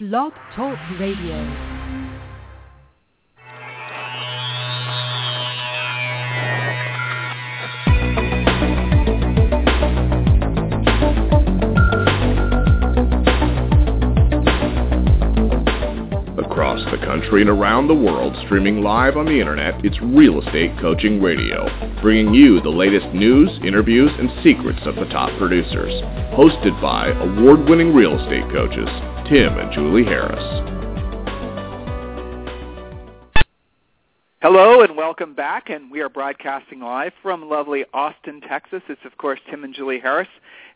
Blog Talk Radio. across the country and around the world, streaming live on the internet, it's Real Estate Coaching Radio, bringing you the latest news, interviews, and secrets of the top producers. Hosted by award-winning real estate coaches, Tim and Julie Harris. Hello and welcome back, and we are broadcasting live from lovely Austin, Texas. It's of course Tim and Julie Harris,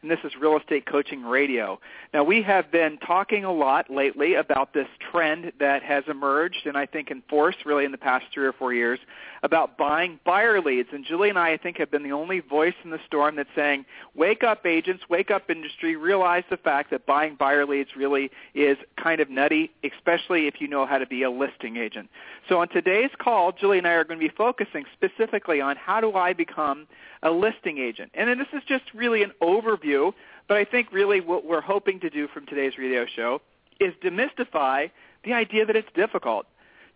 and this is Real Estate Coaching Radio. Now we have been talking a lot lately about this trend that has emerged, and I think in force really in the past three or four years, about buying buyer leads. And Julie and I, I think, have been the only voice in the storm that's saying, wake up agents, wake up industry, realize the fact that buying buyer leads really is kind of nutty, especially if you know how to be a listing agent. So on today's call, Julie and I are going to be focusing specifically on how do I become a listing agent. And then this is just really an overview, but I think really what we're hoping to do from today's radio show is demystify the idea that it's difficult.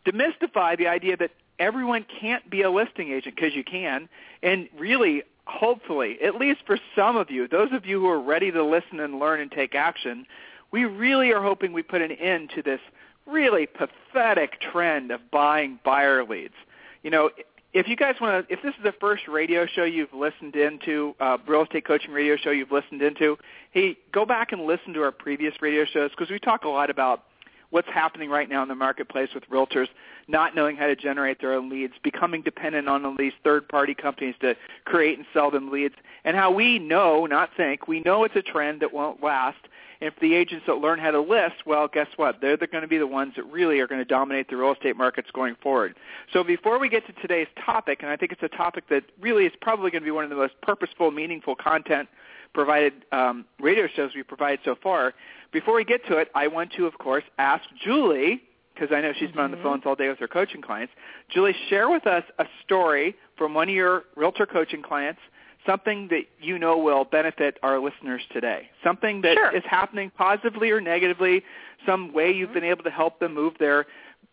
Demystify the idea that everyone can't be a listing agent because you can, and really, hopefully, at least for some of you, those of you who are ready to listen and learn and take action, we really are hoping we put an end to this really pathetic trend of buying buyer leads. You know, if you guys want to, if this is the first radio show you've listened into, uh, real estate coaching radio show you've listened into, hey, go back and listen to our previous radio shows because we talk a lot about what's happening right now in the marketplace with realtors not knowing how to generate their own leads, becoming dependent on these third-party companies to create and sell them leads, and how we know, not think, we know it's a trend that won't last, if the agents that learn how to list, well, guess what? They're, they're going to be the ones that really are going to dominate the real estate markets going forward. So before we get to today's topic, and I think it's a topic that really is probably going to be one of the most purposeful, meaningful content provided um, radio shows we've provided so far. Before we get to it, I want to, of course, ask Julie, because I know she's mm-hmm. been on the mm-hmm. phones all day with her coaching clients. Julie, share with us a story from one of your realtor coaching clients – something that you know will benefit our listeners today, something that sure. is happening positively or negatively, some way you've been able to help them move their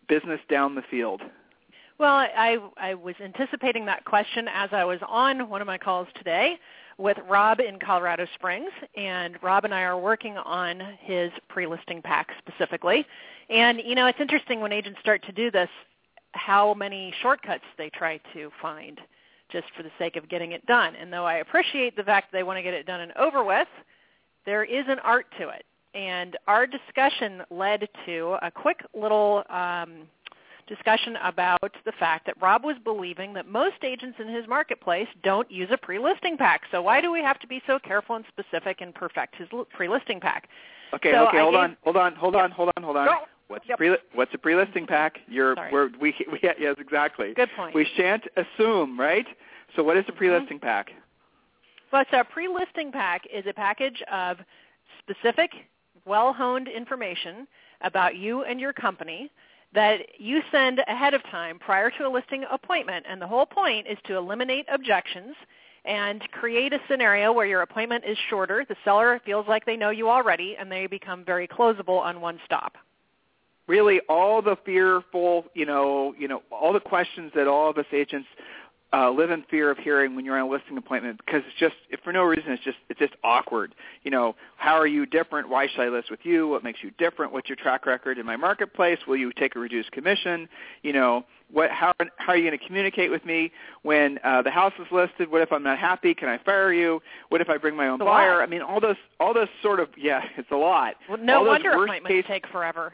business down the field. Well, I, I was anticipating that question as I was on one of my calls today with Rob in Colorado Springs, and Rob and I are working on his pre-listing pack specifically. And you know, it's interesting when agents start to do this, how many shortcuts they try to find just for the sake of getting it done. And though I appreciate the fact that they want to get it done and over with, there is an art to it. And our discussion led to a quick little um, discussion about the fact that Rob was believing that most agents in his marketplace don't use a pre-listing pack. So why do we have to be so careful and specific and perfect his pre-listing pack? Okay, so okay, hold gave, on, hold on, hold on, hold on, hold on. Go. What's yep. pre what's a pre-listing pack? You're Sorry. we're, we we yes exactly. Good point. We shan't assume, right? So what is a pre-listing mm-hmm. pack? Well, so a pre-listing pack is a package of specific, well-honed information about you and your company that you send ahead of time prior to a listing appointment. And the whole point is to eliminate objections and create a scenario where your appointment is shorter. The seller feels like they know you already, and they become very closable on one stop. Really, all the fearful, you know, you know, all the questions that all of us agents uh, live in fear of hearing when you're on a listing appointment because it's just if for no reason it's just it's just awkward. You know, how are you different? Why should I list with you? What makes you different? What's your track record in my marketplace? Will you take a reduced commission? You know, what how how are you going to communicate with me when uh, the house is listed? What if I'm not happy? Can I fire you? What if I bring my own buyer? I mean, all those all those sort of yeah, it's a lot. Well, no all wonder appointments case, take forever.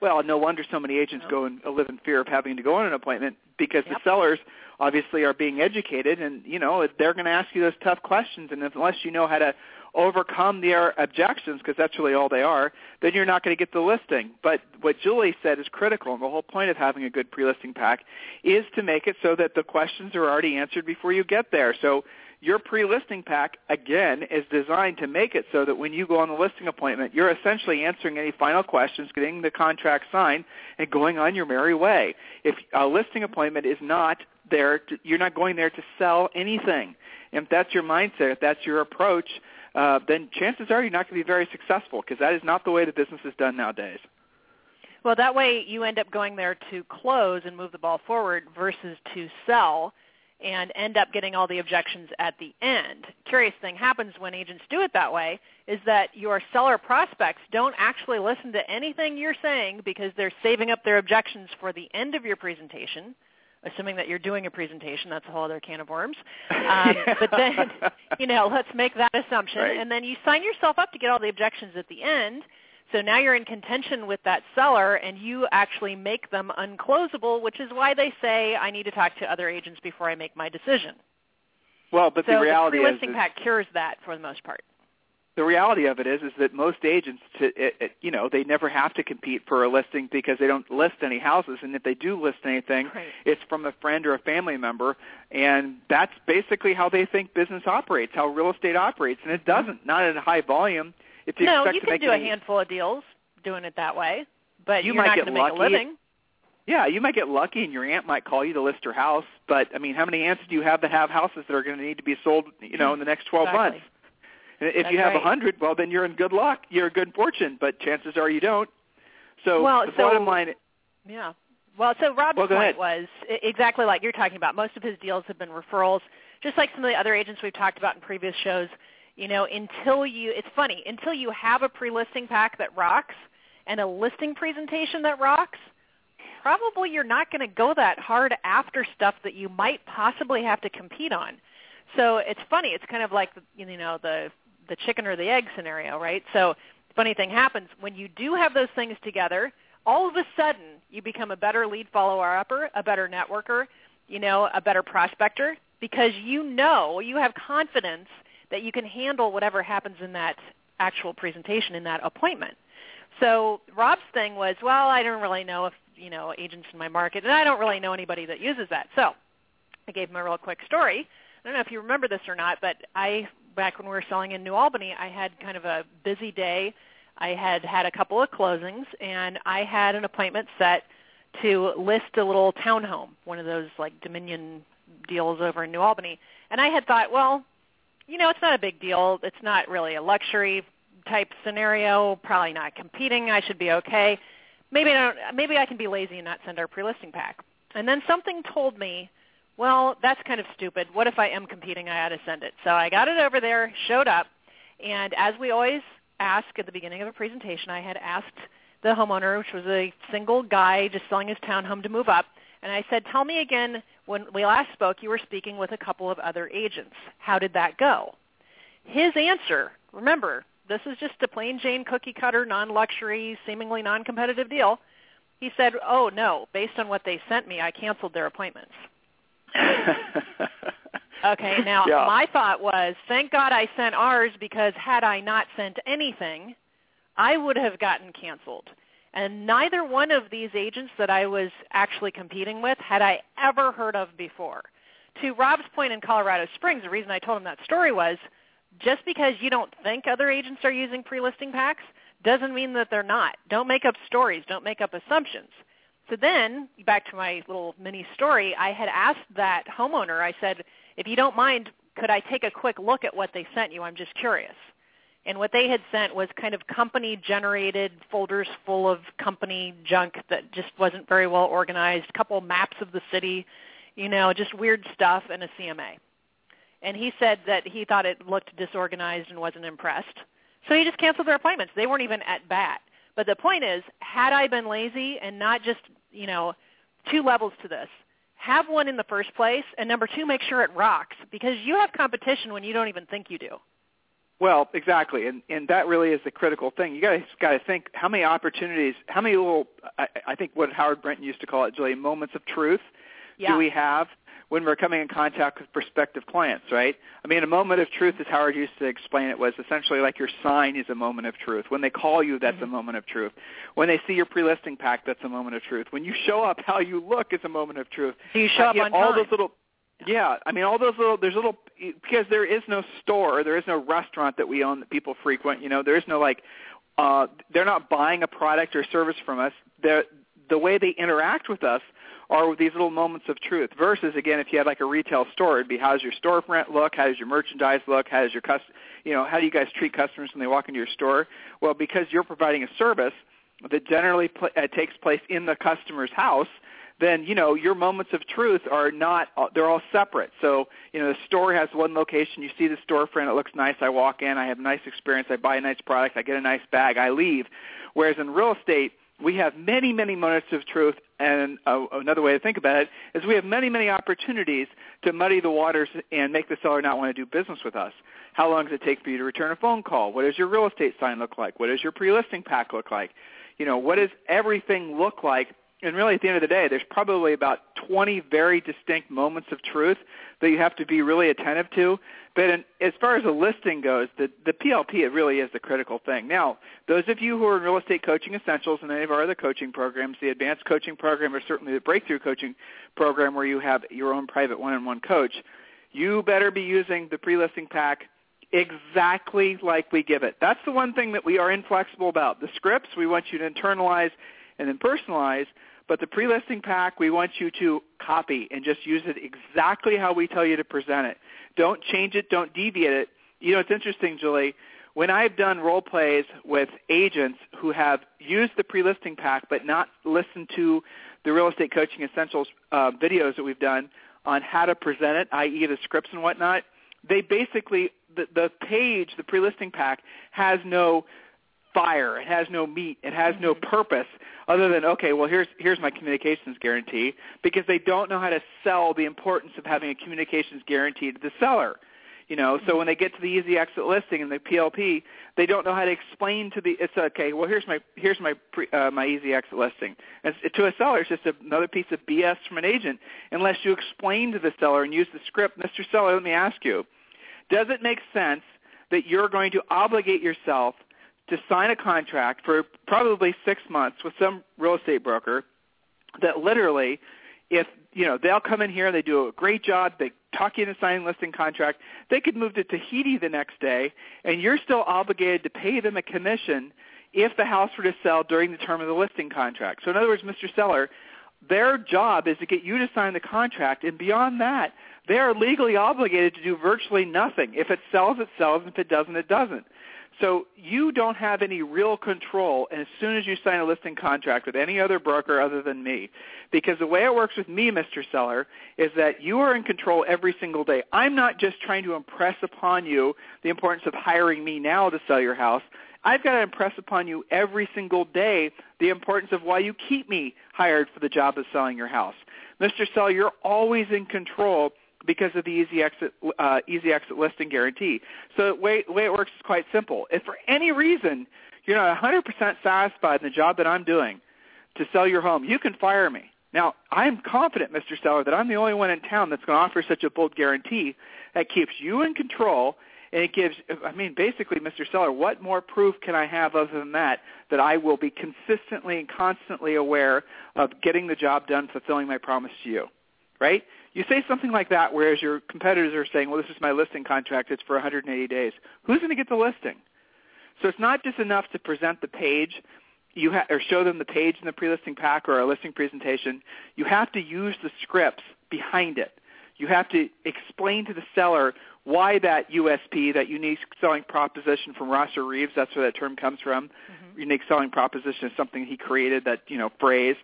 Well, no wonder so many agents go and live in fear of having to go on an appointment because yep. the sellers obviously are being educated and you know they're going to ask you those tough questions. And unless you know how to overcome their objections because that's really all they are then you're not going to get the listing. But what julie said is critical and the whole point of having a good pre-listing pack is to make it so that the questions are already answered before you get there. So your pre-listing pack, again, is designed to make it so that when you go on the listing appointment, you're essentially answering any final questions, getting the contract signed, and going on your merry way. If a listing appointment is not there, to, you're not going there to sell anything. If that's your mindset, if that's your approach, uh, then chances are you're not going to be very successful because that is not the way the business is done nowadays. Well, that way you end up going there to close and move the ball forward versus to sell and end up getting all the objections at the end. Curious thing happens when agents do it that way is that your seller prospects don't actually listen to anything you're saying because they're saving up their objections for the end of your presentation assuming that you're doing a presentation. That's a whole other can of worms. Um. But then, you know, let's make that assumption. Right. And then you sign yourself up to get all the objections at the end. So now you're in contention with that seller and you actually make them unclosable, which is why they say, I need to talk to other agents before I make my decision. Well, but so the reality the is, pre-listing is pack cures that for the most part. the reality of it is is that most agents to it, it, you know they never have to compete for a listing because they don't list any houses and if they do list anything Right. it's from a friend or a family member and that's basically how they think business operates how real estate operates and it doesn't not at a high volume if you no, expect you to can make do a handful of deals doing it that way, but You you're might not get going to make a lucky. living. yeah you might get lucky and your aunt might call you to list her house but i mean how many aunts do you have that have houses that are going to need to be sold you know in the next 12 Exactly. months And if That's you have a right. hundred, well, then you're in good luck. You're in good fortune, but chances are you don't. So Well, the so- bottom line, Yeah. Well, so Rob's Well, point ahead. was exactly like you're talking about. Most of his deals have been referrals, just like some of the other agents we've talked about in previous shows. You know, until you, it's funny, until you have a pre-listing pack that rocks and a listing presentation that rocks, probably you're not going to go that hard after stuff that you might possibly have to compete on. So it's funny. It's kind of like you know the the chicken or the egg scenario, right? So funny thing happens when you do have those things together. All of a sudden, you become a better lead follower upper, a better networker, you know, a better prospector because you know you have confidence that you can handle whatever happens in that actual presentation in that appointment. So Rob's thing was, well, I don't really know if you know agents in my market, and I don't really know anybody that uses that. So I gave him a real quick story. I don't know if you remember this or not, but I back when we were selling in New Albany, I had kind of a busy day. I had had a couple of closings, and I had an appointment set to list a little townhome, one of those like Dominion deals over in New Albany. And I had thought, well, you know, it's not a big deal. It's not really a luxury type scenario. Probably not competing. I should be okay. Maybe I don't. Maybe I can be lazy and not send our pre-listing pack. And then something told me, well, that's kind of stupid. What if I am competing? I ought to send it. So I got it over there, showed up, and as we always ask at the beginning of a presentation, I had asked the homeowner, which was a single guy just selling his townhome to move up, and I said, tell me again, when we last spoke, you were speaking with a couple of other agents. How did that go? His answer, remember, this is just a plain Jane cookie cutter, non-luxury, seemingly non-competitive deal. He said, oh, no, based on what they sent me, I canceled their appointments. Okay, now Yeah. my thought was, thank God I sent ours because had I not sent anything, I would have gotten canceled. And neither one of these agents that I was actually competing with had I ever heard of before. To Rob's point in Colorado Springs, the reason I told him that story was just because you don't think other agents are using pre-listing packs doesn't mean that they're not. Don't make up stories. Don't make up assumptions. So then, back to my little mini story, I had asked that homeowner, I said, if you don't mind, could I take a quick look at what they sent you? I'm just curious. And what they had sent was kind of company-generated folders full of company junk that just wasn't very well organized, a couple maps of the city, you know, just weird stuff, and a CMA. And he said that he thought it looked disorganized and wasn't impressed. So he just canceled their appointments. They weren't even at bat. But the point is, had I been lazy and not just, you know, two levels to this, have one in the first place, and number two, make sure it rocks because you have competition when you don't even think you do. Well, exactly, and and that really is the critical thing. You guys got to think how many opportunities, how many little, I, I think what Howard Brinton used to call it, Julie, moments of truth Yeah. do we have when we're coming in contact with prospective clients, right? I mean, a moment of truth, as Howard used to explain it, was essentially like your sign is a moment of truth. When they call you, that's a Mhm. moment of truth. When they see your pre-listing pack, that's a moment of truth. When you show up, how you look is a moment of truth. Do you show Uh, up on all time? those little yeah i mean all those little there's little because there is no store there is no restaurant that we own that people frequent you know there is no like uh they're not buying a product or service from us they're the way they interact with us are with these little moments of truth. Versus again, if you had like a retail store, it'd be how's your storefront look, how does your merchandise look, how does your cust- you know, how do you guys treat customers when they walk into your store? Well, because you're providing a service that generally pl- uh, takes place in the customer's house, then you know your moments of truth are not they're all separate. So you know the store has one location. You see the storefront. It looks nice. I walk in. I have a nice experience. I buy a nice product. I get a nice bag. I leave. Whereas in real estate we have many, many moments of truth, and uh, another way to think about it is we have many, many opportunities to muddy the waters and make the seller not want to do business with us. How long does it take for you to return a phone call? What does your real estate sign look like? What does your pre-listing pack look like? You know, what does everything look like and really at the end of the day, there's probably about 20 very distinct moments of truth that you have to be really attentive to. But in, as far as a listing goes, the, the PLP, it really is the critical thing. Now, those of you who are in Real Estate Coaching Essentials and any of our other coaching programs, the Advanced Coaching Program or certainly the Breakthrough Coaching Program where you have your own private one-on-one coach, you better be using the pre-listing pack exactly like we give it. That's the one thing that we are inflexible about. The scripts, we want you to internalize and then personalize. But the pre-listing pack, we want you to copy and just use it exactly how we tell you to present it. Don't change it. Don't deviate it. You know, it's interesting, Julie. When I've done role plays with agents who have used the pre-listing pack but not listened to the Real Estate Coaching Essentials uh, videos that we've done on how to present it, i.e. the scripts and whatnot, they basically, the, the page, the pre-listing pack, has no fire. It has no meat. It has no mm-hmm. purpose other than okay, well here's here's my communications guarantee because they don't know how to sell the importance of having a communications guarantee to the seller. You know, so when they get to the easy exit listing and the PLP, they don't know how to explain to the it's okay. Well, here's my here's my pre, uh, my easy exit listing. And to a seller, it's just another piece of BS from an agent unless you explain to the seller and use the script. Mr. Seller, let me ask you, does it make sense that you're going to obligate yourself to sign a contract for probably six months with some real estate broker that literally if you know they'll come in here and they do a great job they talk you into signing listing contract they could move to tahiti the next day and you're still obligated to pay them a commission if the house were to sell during the term of the listing contract. So in other words mr seller their job is to get you to sign the contract and beyond that they are legally obligated to do virtually nothing. If it sells it sells and if it doesn't it doesn't so you don't have any real control as soon as you sign a listing contract with any other broker other than me. Because the way it works with me, Mr. Seller, is that you are in control every single day. I'm not just trying to impress upon you the importance of hiring me now to sell your house. I've got to impress upon you every single day the importance of why you keep me hired for the job of selling your house. Mr. Seller, you're always in control because of the easy exit uh, easy exit listing guarantee. So the way, the way it works is quite simple. If for any reason you're not 100% satisfied in the job that I'm doing to sell your home, you can fire me. Now, I'm confident, Mr. Seller, that I'm the only one in town that's going to offer such a bold guarantee that keeps you in control and it gives, I mean, basically, Mr. Seller, what more proof can I have other than that, that I will be consistently and constantly aware of getting the job done, fulfilling my promise to you, right? You say something like that, whereas your competitors are saying, well, this is my listing contract. It's for 180 days. Who's going to get the listing? So it's not just enough to present the page you ha- or show them the page in the pre-listing pack or a listing presentation. You have to use the scripts behind it. You have to explain to the seller why that USP, that unique selling proposition from Rosser Reeves, that's where that term comes from. Mm-hmm. Unique selling proposition is something he created, that, you know, phrase.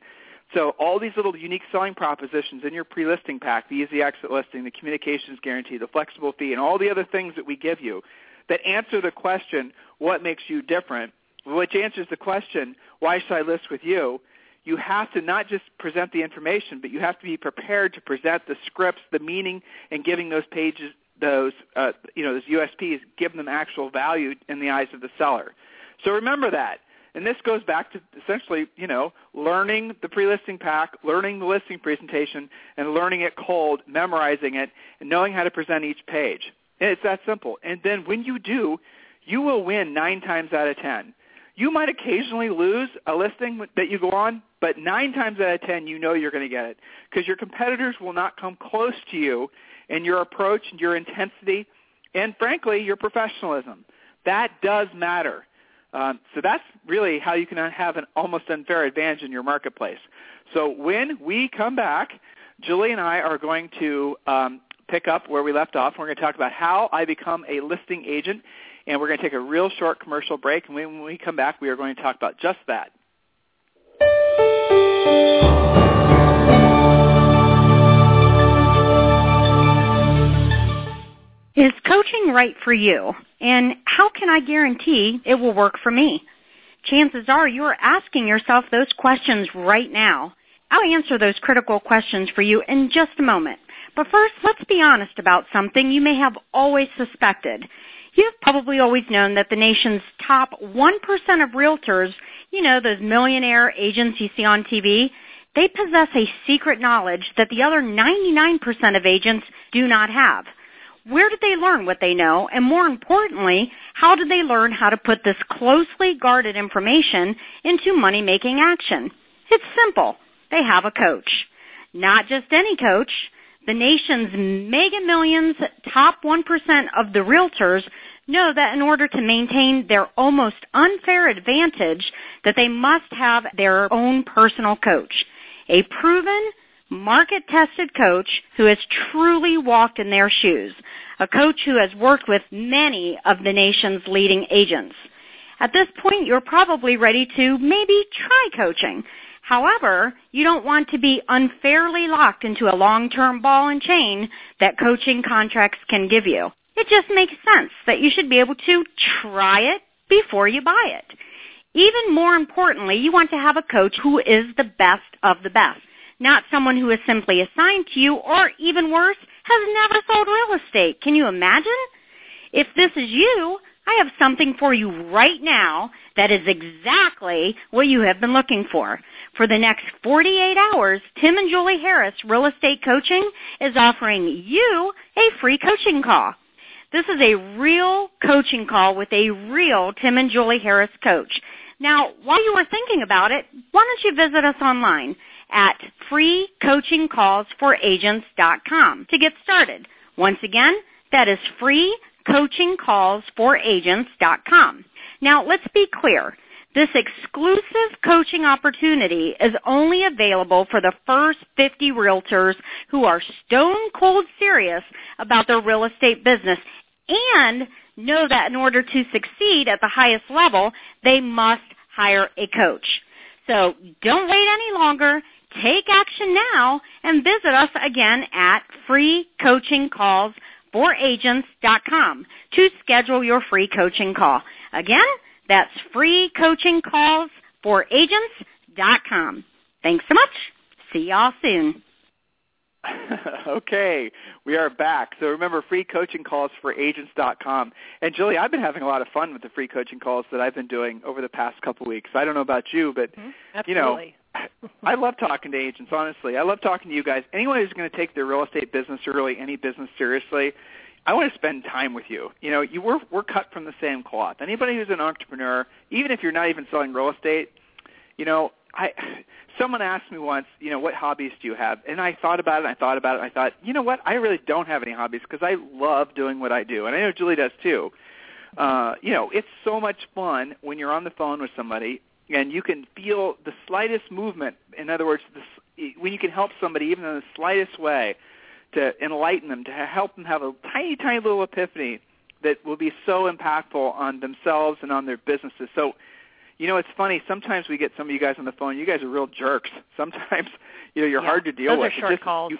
So all these little unique selling propositions in your pre-listing pack, the easy exit listing, the communications guarantee, the flexible fee, and all the other things that we give you that answer the question, what makes you different, which answers the question, why should I list with you? You have to not just present the information, but you have to be prepared to present the scripts, the meaning, and giving those pages, those, uh, you know, those USPs, give them actual value in the eyes of the seller. So remember that. And this goes back to essentially, you know, learning the pre-listing pack, learning the listing presentation, and learning it cold, memorizing it, and knowing how to present each page. And it's that simple. And then when you do, you will win nine times out of ten. You might occasionally lose a listing that you go on, but nine times out of ten, you know you're going to get it because your competitors will not come close to you in your approach and your intensity and, frankly, your professionalism. That does matter. Um, so that's really how you can have an almost unfair advantage in your marketplace. So when we come back, Julie and I are going to um, pick up where we left off. We're going to talk about how I become a listing agent, and we're going to take a real short commercial break. And when we come back, we are going to talk about just that. Coaching right for you? And how can I guarantee it will work for me? Chances are you are asking yourself those questions right now. I'll answer those critical questions for you in just a moment. But first, let's be honest about something you may have always suspected. You've probably always known that the nation's top 1% of realtors, you know, those millionaire agents you see on TV, they possess a secret knowledge that the other 99% of agents do not have. Where did they learn what they know? And more importantly, how did they learn how to put this closely guarded information into money-making action? It's simple. They have a coach. Not just any coach. The nation's mega millions, top 1% of the realtors know that in order to maintain their almost unfair advantage that they must have their own personal coach. A proven, market-tested coach who has truly walked in their shoes, a coach who has worked with many of the nation's leading agents. At this point, you're probably ready to maybe try coaching. However, you don't want to be unfairly locked into a long-term ball and chain that coaching contracts can give you. It just makes sense that you should be able to try it before you buy it. Even more importantly, you want to have a coach who is the best of the best not someone who is simply assigned to you, or even worse, has never sold real estate. Can you imagine? If this is you, I have something for you right now that is exactly what you have been looking for. For the next 48 hours, Tim and Julie Harris Real Estate Coaching is offering you a free coaching call. This is a real coaching call with a real Tim and Julie Harris coach. Now, while you are thinking about it, why don't you visit us online? at freecoachingcallsforagents.com to get started. Once again, that is freecoachingcallsforagents.com. Now, let's be clear. This exclusive coaching opportunity is only available for the first 50 realtors who are stone cold serious about their real estate business and know that in order to succeed at the highest level, they must hire a coach. So don't wait any longer. Take action now and visit us again at freecoachingcallsforagents.com to schedule your free coaching call. Again, that's freecoachingcallsforagents.com. Thanks so much. See y'all soon. okay, we are back. So remember, free coaching calls for agents.com. And Julie, I've been having a lot of fun with the free coaching calls that I've been doing over the past couple of weeks. I don't know about you, but mm-hmm. you know, I love talking to agents, honestly. I love talking to you guys. Anyone who's going to take their real estate business or really any business seriously, I want to spend time with you. You know, you we're we're cut from the same cloth. Anybody who's an entrepreneur, even if you're not even selling real estate, you know, I someone asked me once, you know, what hobbies do you have? And I thought about it, I thought about it, I thought, you know what? I really don't have any hobbies because I love doing what I do. And I know Julie does too. Uh, you know, it's so much fun when you're on the phone with somebody and you can feel the slightest movement. In other words, when you can help somebody even in the slightest way to enlighten them, to help them have a tiny, tiny little epiphany that will be so impactful on themselves and on their businesses. So, you know, it's funny. Sometimes we get some of you guys on the phone. You guys are real jerks. Sometimes, you know, you're yeah, hard to deal those with. Are short just, calls. You,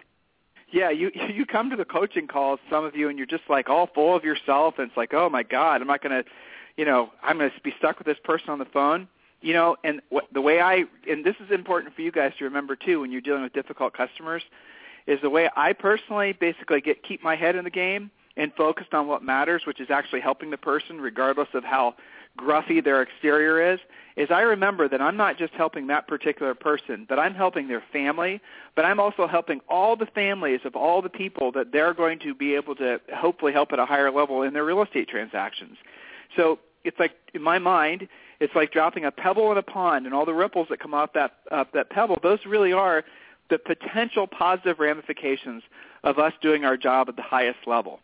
yeah, you you come to the coaching calls, some of you, and you're just like all full of yourself, and it's like, oh my God, I'm not going to, you know, I'm going to be stuck with this person on the phone you know, and what, the way I and this is important for you guys to remember too when you're dealing with difficult customers, is the way I personally basically get keep my head in the game and focused on what matters, which is actually helping the person regardless of how gruffy their exterior is, is I remember that I'm not just helping that particular person, but I'm helping their family, but I'm also helping all the families of all the people that they're going to be able to hopefully help at a higher level in their real estate transactions. So it's like in my mind, it's like dropping a pebble in a pond, and all the ripples that come off that uh, that pebble. Those really are the potential positive ramifications of us doing our job at the highest level.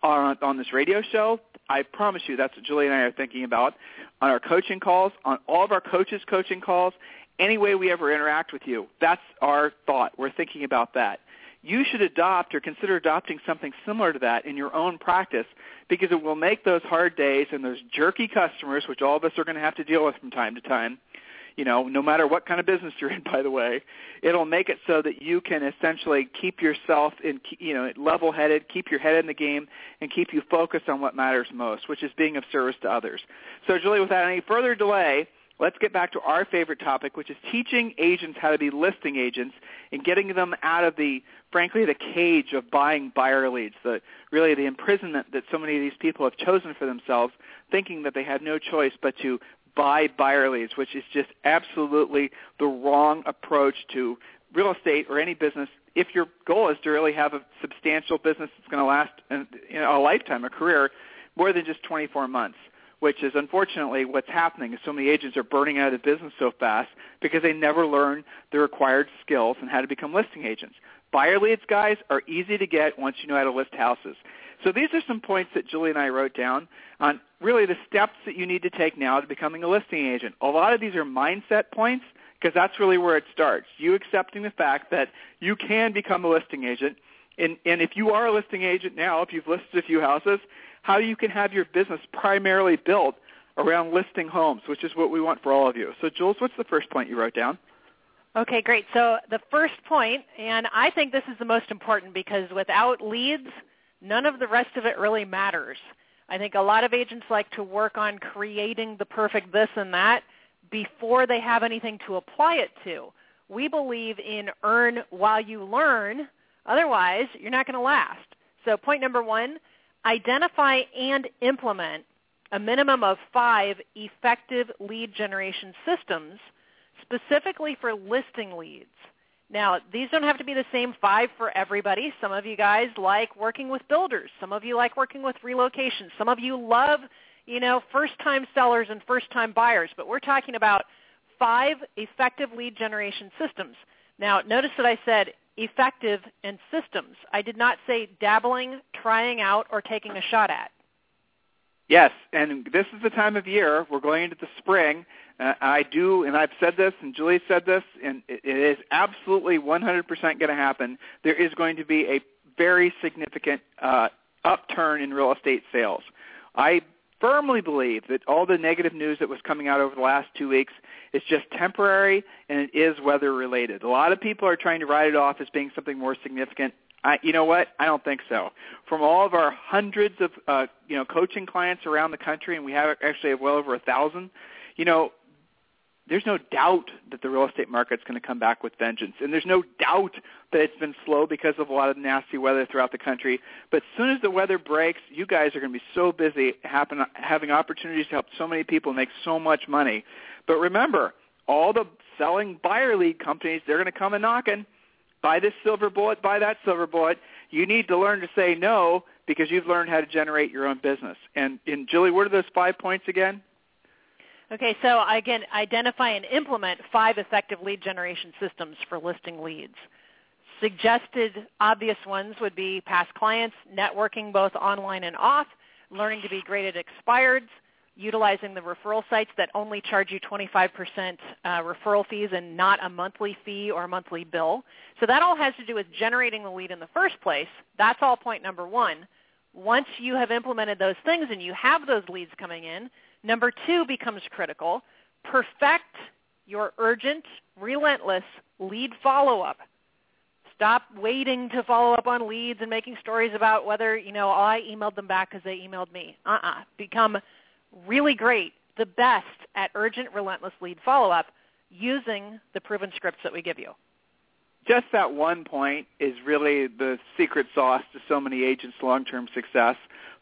On, on this radio show, I promise you that's what Julie and I are thinking about on our coaching calls, on all of our coaches' coaching calls, any way we ever interact with you. That's our thought. We're thinking about that. You should adopt or consider adopting something similar to that in your own practice because it will make those hard days and those jerky customers, which all of us are going to have to deal with from time to time, you know, no matter what kind of business you're in, by the way, it'll make it so that you can essentially keep yourself in, you know, level-headed, keep your head in the game, and keep you focused on what matters most, which is being of service to others. So, Julie, without any further delay, let's get back to our favorite topic, which is teaching agents how to be listing agents and getting them out of the, frankly, the cage of buying buyer leads, the really the imprisonment that so many of these people have chosen for themselves, thinking that they have no choice but to buy buyer leads, which is just absolutely the wrong approach to real estate or any business if your goal is to really have a substantial business that's going to last you know, a lifetime, a career, more than just 24 months, which is unfortunately what's happening. So many agents are burning out of the business so fast because they never learn the required skills and how to become listing agents. Buyer leads, guys, are easy to get once you know how to list houses. So these are some points that Julie and I wrote down on really the steps that you need to take now to becoming a listing agent. A lot of these are mindset points because that's really where it starts. You accepting the fact that you can become a listing agent. And, and if you are a listing agent now, if you've listed a few houses, how you can have your business primarily built around listing homes, which is what we want for all of you. So Jules, what's the first point you wrote down? Okay, great. So the first point, and I think this is the most important because without leads, none of the rest of it really matters. I think a lot of agents like to work on creating the perfect this and that before they have anything to apply it to. We believe in earn while you learn. Otherwise, you're not going to last. So point number one, identify and implement a minimum of five effective lead generation systems specifically for listing leads. Now, these don't have to be the same five for everybody. Some of you guys like working with builders. Some of you like working with relocations. Some of you love, you know, first-time sellers and first-time buyers. But we're talking about five effective lead generation systems. Now, notice that I said effective and systems. I did not say dabbling, trying out, or taking a shot at. Yes, and this is the time of year. We're going into the spring. Uh, I do, and I've said this, and Julie said this, and it, is absolutely 100% going to happen. There is going to be a very significant uh, upturn in real estate sales. I firmly believe that all the negative news that was coming out over the last two weeks is just temporary, and it is weather related. A lot of people are trying to write it off as being something more significant. I, you know what? I don't think so. From all of our hundreds of uh, you know coaching clients around the country, and we have actually have well over a thousand. You know, there's no doubt that the real estate market's going to come back with vengeance. And there's no doubt that it's been slow because of a lot of nasty weather throughout the country. But as soon as the weather breaks, you guys are going to be so busy happen, having opportunities to help so many people make so much money. But remember, all the selling buyer lead companies, they're going to come and knocking. Buy this silver bullet, buy that silver bullet. You need to learn to say no because you've learned how to generate your own business. And, and Julie, what are those five points again? Okay, so again, identify and implement five effective lead generation systems for listing leads. Suggested obvious ones would be past clients, networking both online and off, learning to be great at expireds, utilizing the referral sites that only charge you 25% uh, referral fees and not a monthly fee or a monthly bill. So that all has to do with generating the lead in the first place. That's all point number one. Once you have implemented those things and you have those leads coming in, Number two becomes critical. Perfect your urgent, relentless lead follow-up. Stop waiting to follow up on leads and making stories about whether, you know, oh, I emailed them back because they emailed me. Uh-uh. Become really great, the best at urgent, relentless lead follow-up using the proven scripts that we give you. Just that one point is really the secret sauce to so many agents' long-term success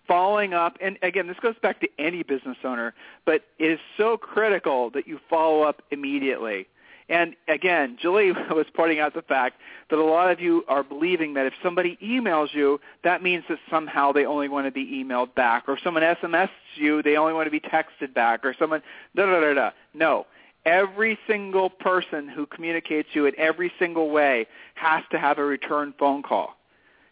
following up, and again, this goes back to any business owner, but it is so critical that you follow up immediately. And again, Julie was pointing out the fact that a lot of you are believing that if somebody emails you, that means that somehow they only want to be emailed back, or if someone SMS you, they only want to be texted back, or someone da da da da. No, every single person who communicates you in every single way has to have a return phone call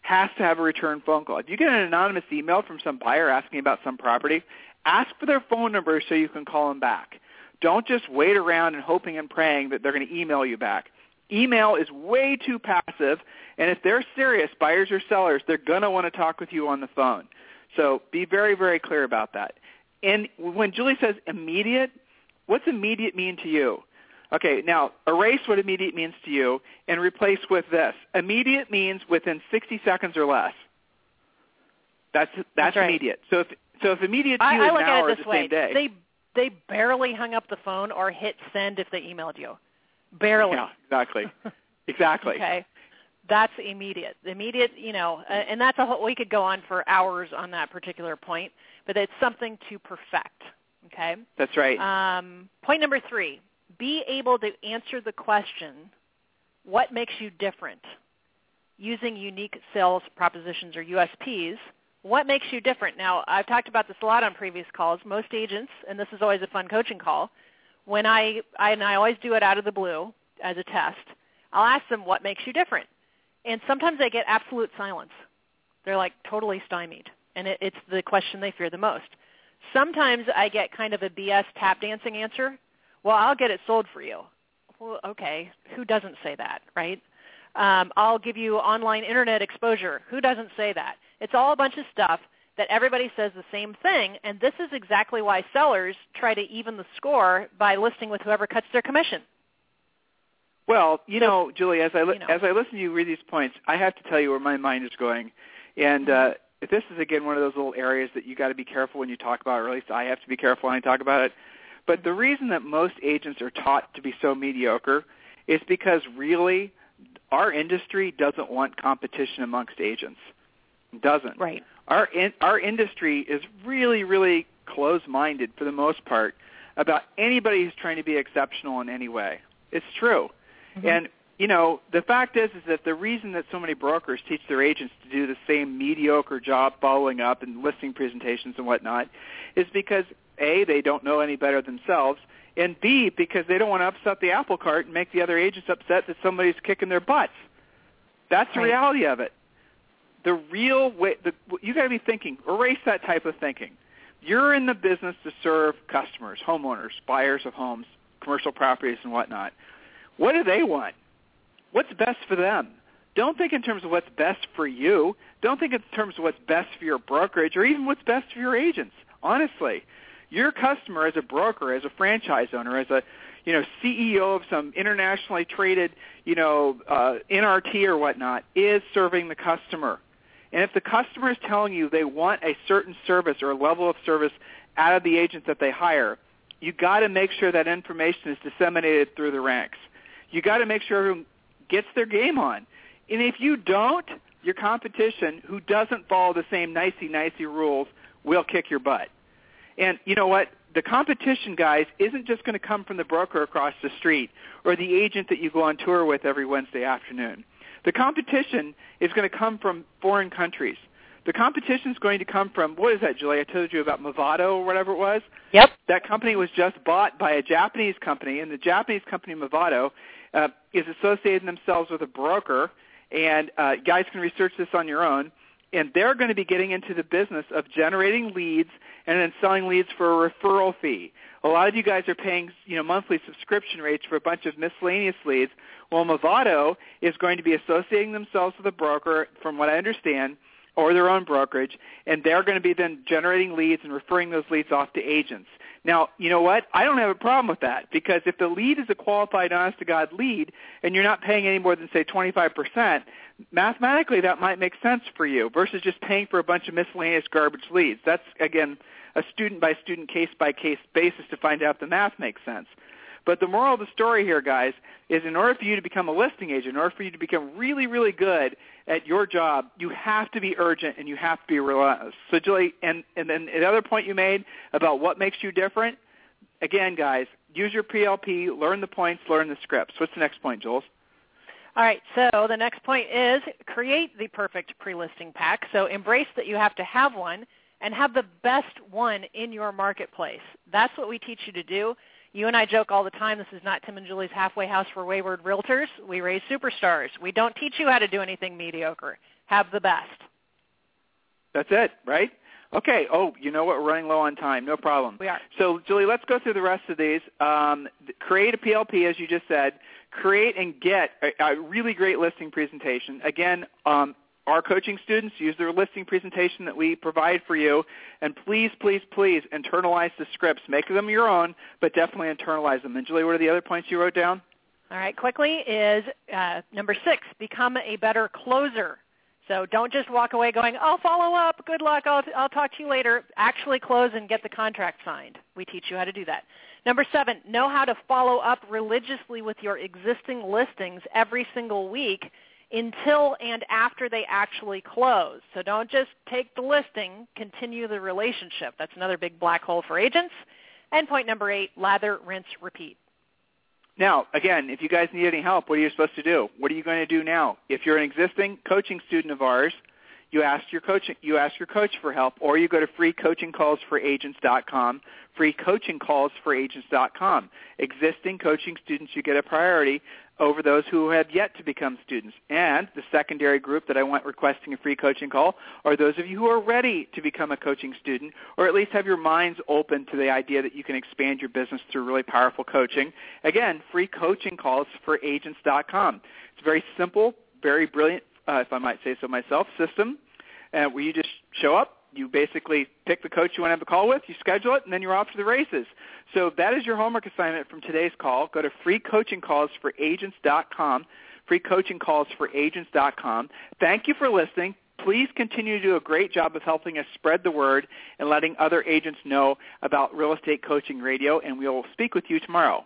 has to have a return phone call. If you get an anonymous email from some buyer asking about some property, ask for their phone number so you can call them back. Don't just wait around and hoping and praying that they're going to email you back. Email is way too passive, and if they're serious, buyers or sellers, they're going to want to talk with you on the phone. So be very, very clear about that. And when Julie says immediate, what's immediate mean to you? Okay, now erase what immediate means to you and replace with this. Immediate means within 60 seconds or less. That's that's, That's right. immediate. So if so if immediate to I, you I is look an at it or this the way: same day. they they barely hung up the phone or hit send if they emailed you. Barely. Yeah, exactly. exactly. Okay. That's immediate. Immediate, you know, uh, and that's a whole, we could go on for hours on that particular point, but it's something to perfect. Okay. That's right. Um, point number three: be able to answer the question, "What makes you different?" Using unique sales propositions or USPs. What makes you different? Now, I've talked about this a lot on previous calls. Most agents, and this is always a fun coaching call, when I, I and I always do it out of the blue as a test. I'll ask them, "What makes you different?" And sometimes they get absolute silence. They're like totally stymied, and it, it's the question they fear the most. Sometimes I get kind of a BS tap dancing answer. Well, I'll get it sold for you. Well, okay, who doesn't say that, right? Um, I'll give you online internet exposure. Who doesn't say that? It's all a bunch of stuff that everybody says the same thing, and this is exactly why sellers try to even the score by listing with whoever cuts their commission. Well, you know, Julie, as I li- you know. as I listen to you read these points, I have to tell you where my mind is going, and uh, this is again one of those little areas that you got to be careful when you talk about, or at least I have to be careful when I talk about it. But the reason that most agents are taught to be so mediocre is because really, our industry doesn't want competition amongst agents. It doesn't. Right. Our in, our industry is really, really close-minded for the most part about anybody who's trying to be exceptional in any way. It's true. Mm-hmm. And you know, the fact is is that the reason that so many brokers teach their agents to do the same mediocre job following up and listing presentations and whatnot is because A, they don't know any better themselves, and B, because they don't want to upset the apple cart and make the other agents upset that somebody's kicking their butts. That's the reality of it. The real way the, you got to be thinking, erase that type of thinking. You're in the business to serve customers, homeowners, buyers of homes, commercial properties and whatnot. What do they want? What's best for them? Don't think in terms of what's best for you. Don't think in terms of what's best for your brokerage or even what's best for your agents. Honestly, your customer as a broker, as a franchise owner, as a you know CEO of some internationally traded you know uh, NRT or whatnot is serving the customer. And if the customer is telling you they want a certain service or a level of service out of the agents that they hire, you got to make sure that information is disseminated through the ranks. You got to make sure everyone gets their game on. And if you don't, your competition, who doesn't follow the same nicey-nicey rules, will kick your butt. And you know what? The competition, guys, isn't just going to come from the broker across the street or the agent that you go on tour with every Wednesday afternoon. The competition is going to come from foreign countries. The competition is going to come from, what is that, Julie? I told you about Movoto or whatever it was. Yep. That company was just bought by a Japanese company, and the Japanese company Movoto uh, is associating themselves with a broker. And uh, guys can research this on your own. And they're going to be getting into the business of generating leads and then selling leads for a referral fee. A lot of you guys are paying, you know, monthly subscription rates for a bunch of miscellaneous leads. Well, Movoto is going to be associating themselves with a broker, from what I understand, or their own brokerage, and they're going to be then generating leads and referring those leads off to agents. Now, you know what? I don't have a problem with that because if the lead is a qualified, honest-to-God lead and you're not paying any more than, say, 25%, mathematically that might make sense for you versus just paying for a bunch of miscellaneous garbage leads. That's, again, a student-by-student, case-by-case basis to find out if the math makes sense. But the moral of the story here, guys, is in order for you to become a listing agent, in order for you to become really, really good at your job, you have to be urgent and you have to be relentless. So, Julie, and, and then the other point you made about what makes you different, again, guys, use your PLP, learn the points, learn the scripts. What's the next point, Jules? All right, so the next point is create the perfect pre-listing pack. So embrace that you have to have one and have the best one in your marketplace. That's what we teach you to do. You and I joke all the time, this is not Tim and Julie's halfway house for wayward realtors. We raise superstars. We don't teach you how to do anything mediocre. have the best. That's it, right? Okay. Oh, you know what? We're running low on time. No problem. We are. So, Julie, let's go through the rest of these. Um, create a PLP, as you just said. Create and get a, a really great listing presentation. Again, um, our coaching students use their listing presentation that we provide for you. And please, please, please internalize the scripts. Make them your own, but definitely internalize them. And Julie, what are the other points you wrote down? All right, quickly is uh, number six, become a better closer. So don't just walk away going, I'll follow up, good luck, I'll, I'll talk to you later. Actually close and get the contract signed. We teach you how to do that. Number seven, know how to follow up religiously with your existing listings every single week until and after they actually close. So don't just take the listing, continue the relationship. That's another big black hole for agents. And point number eight, lather, rinse, repeat. Now, again, if you guys need any help, what are you supposed to do? What are you going to do now? If you're an existing coaching student of ours, you ask your coach you ask your coach for help or you go to freecoachingcallsforagents.com freecoachingcallsforagents.com existing coaching students you get a priority over those who have yet to become students. And the secondary group that I want requesting a free coaching call are those of you who are ready to become a coaching student or at least have your minds open to the idea that you can expand your business through really powerful coaching. Again free coaching calls for agents.com. it's very simple very brilliant uh, if I might say so myself, system. Uh, where you just show up, you basically pick the coach you want to have a call with, you schedule it, and then you're off to the races. So that is your homework assignment from today's call. Go to freecoachingcallsforagents.com, freecoachingcallsforagents.com. Thank you for listening. Please continue to do a great job of helping us spread the word and letting other agents know about Real Estate Coaching Radio, and we will speak with you tomorrow.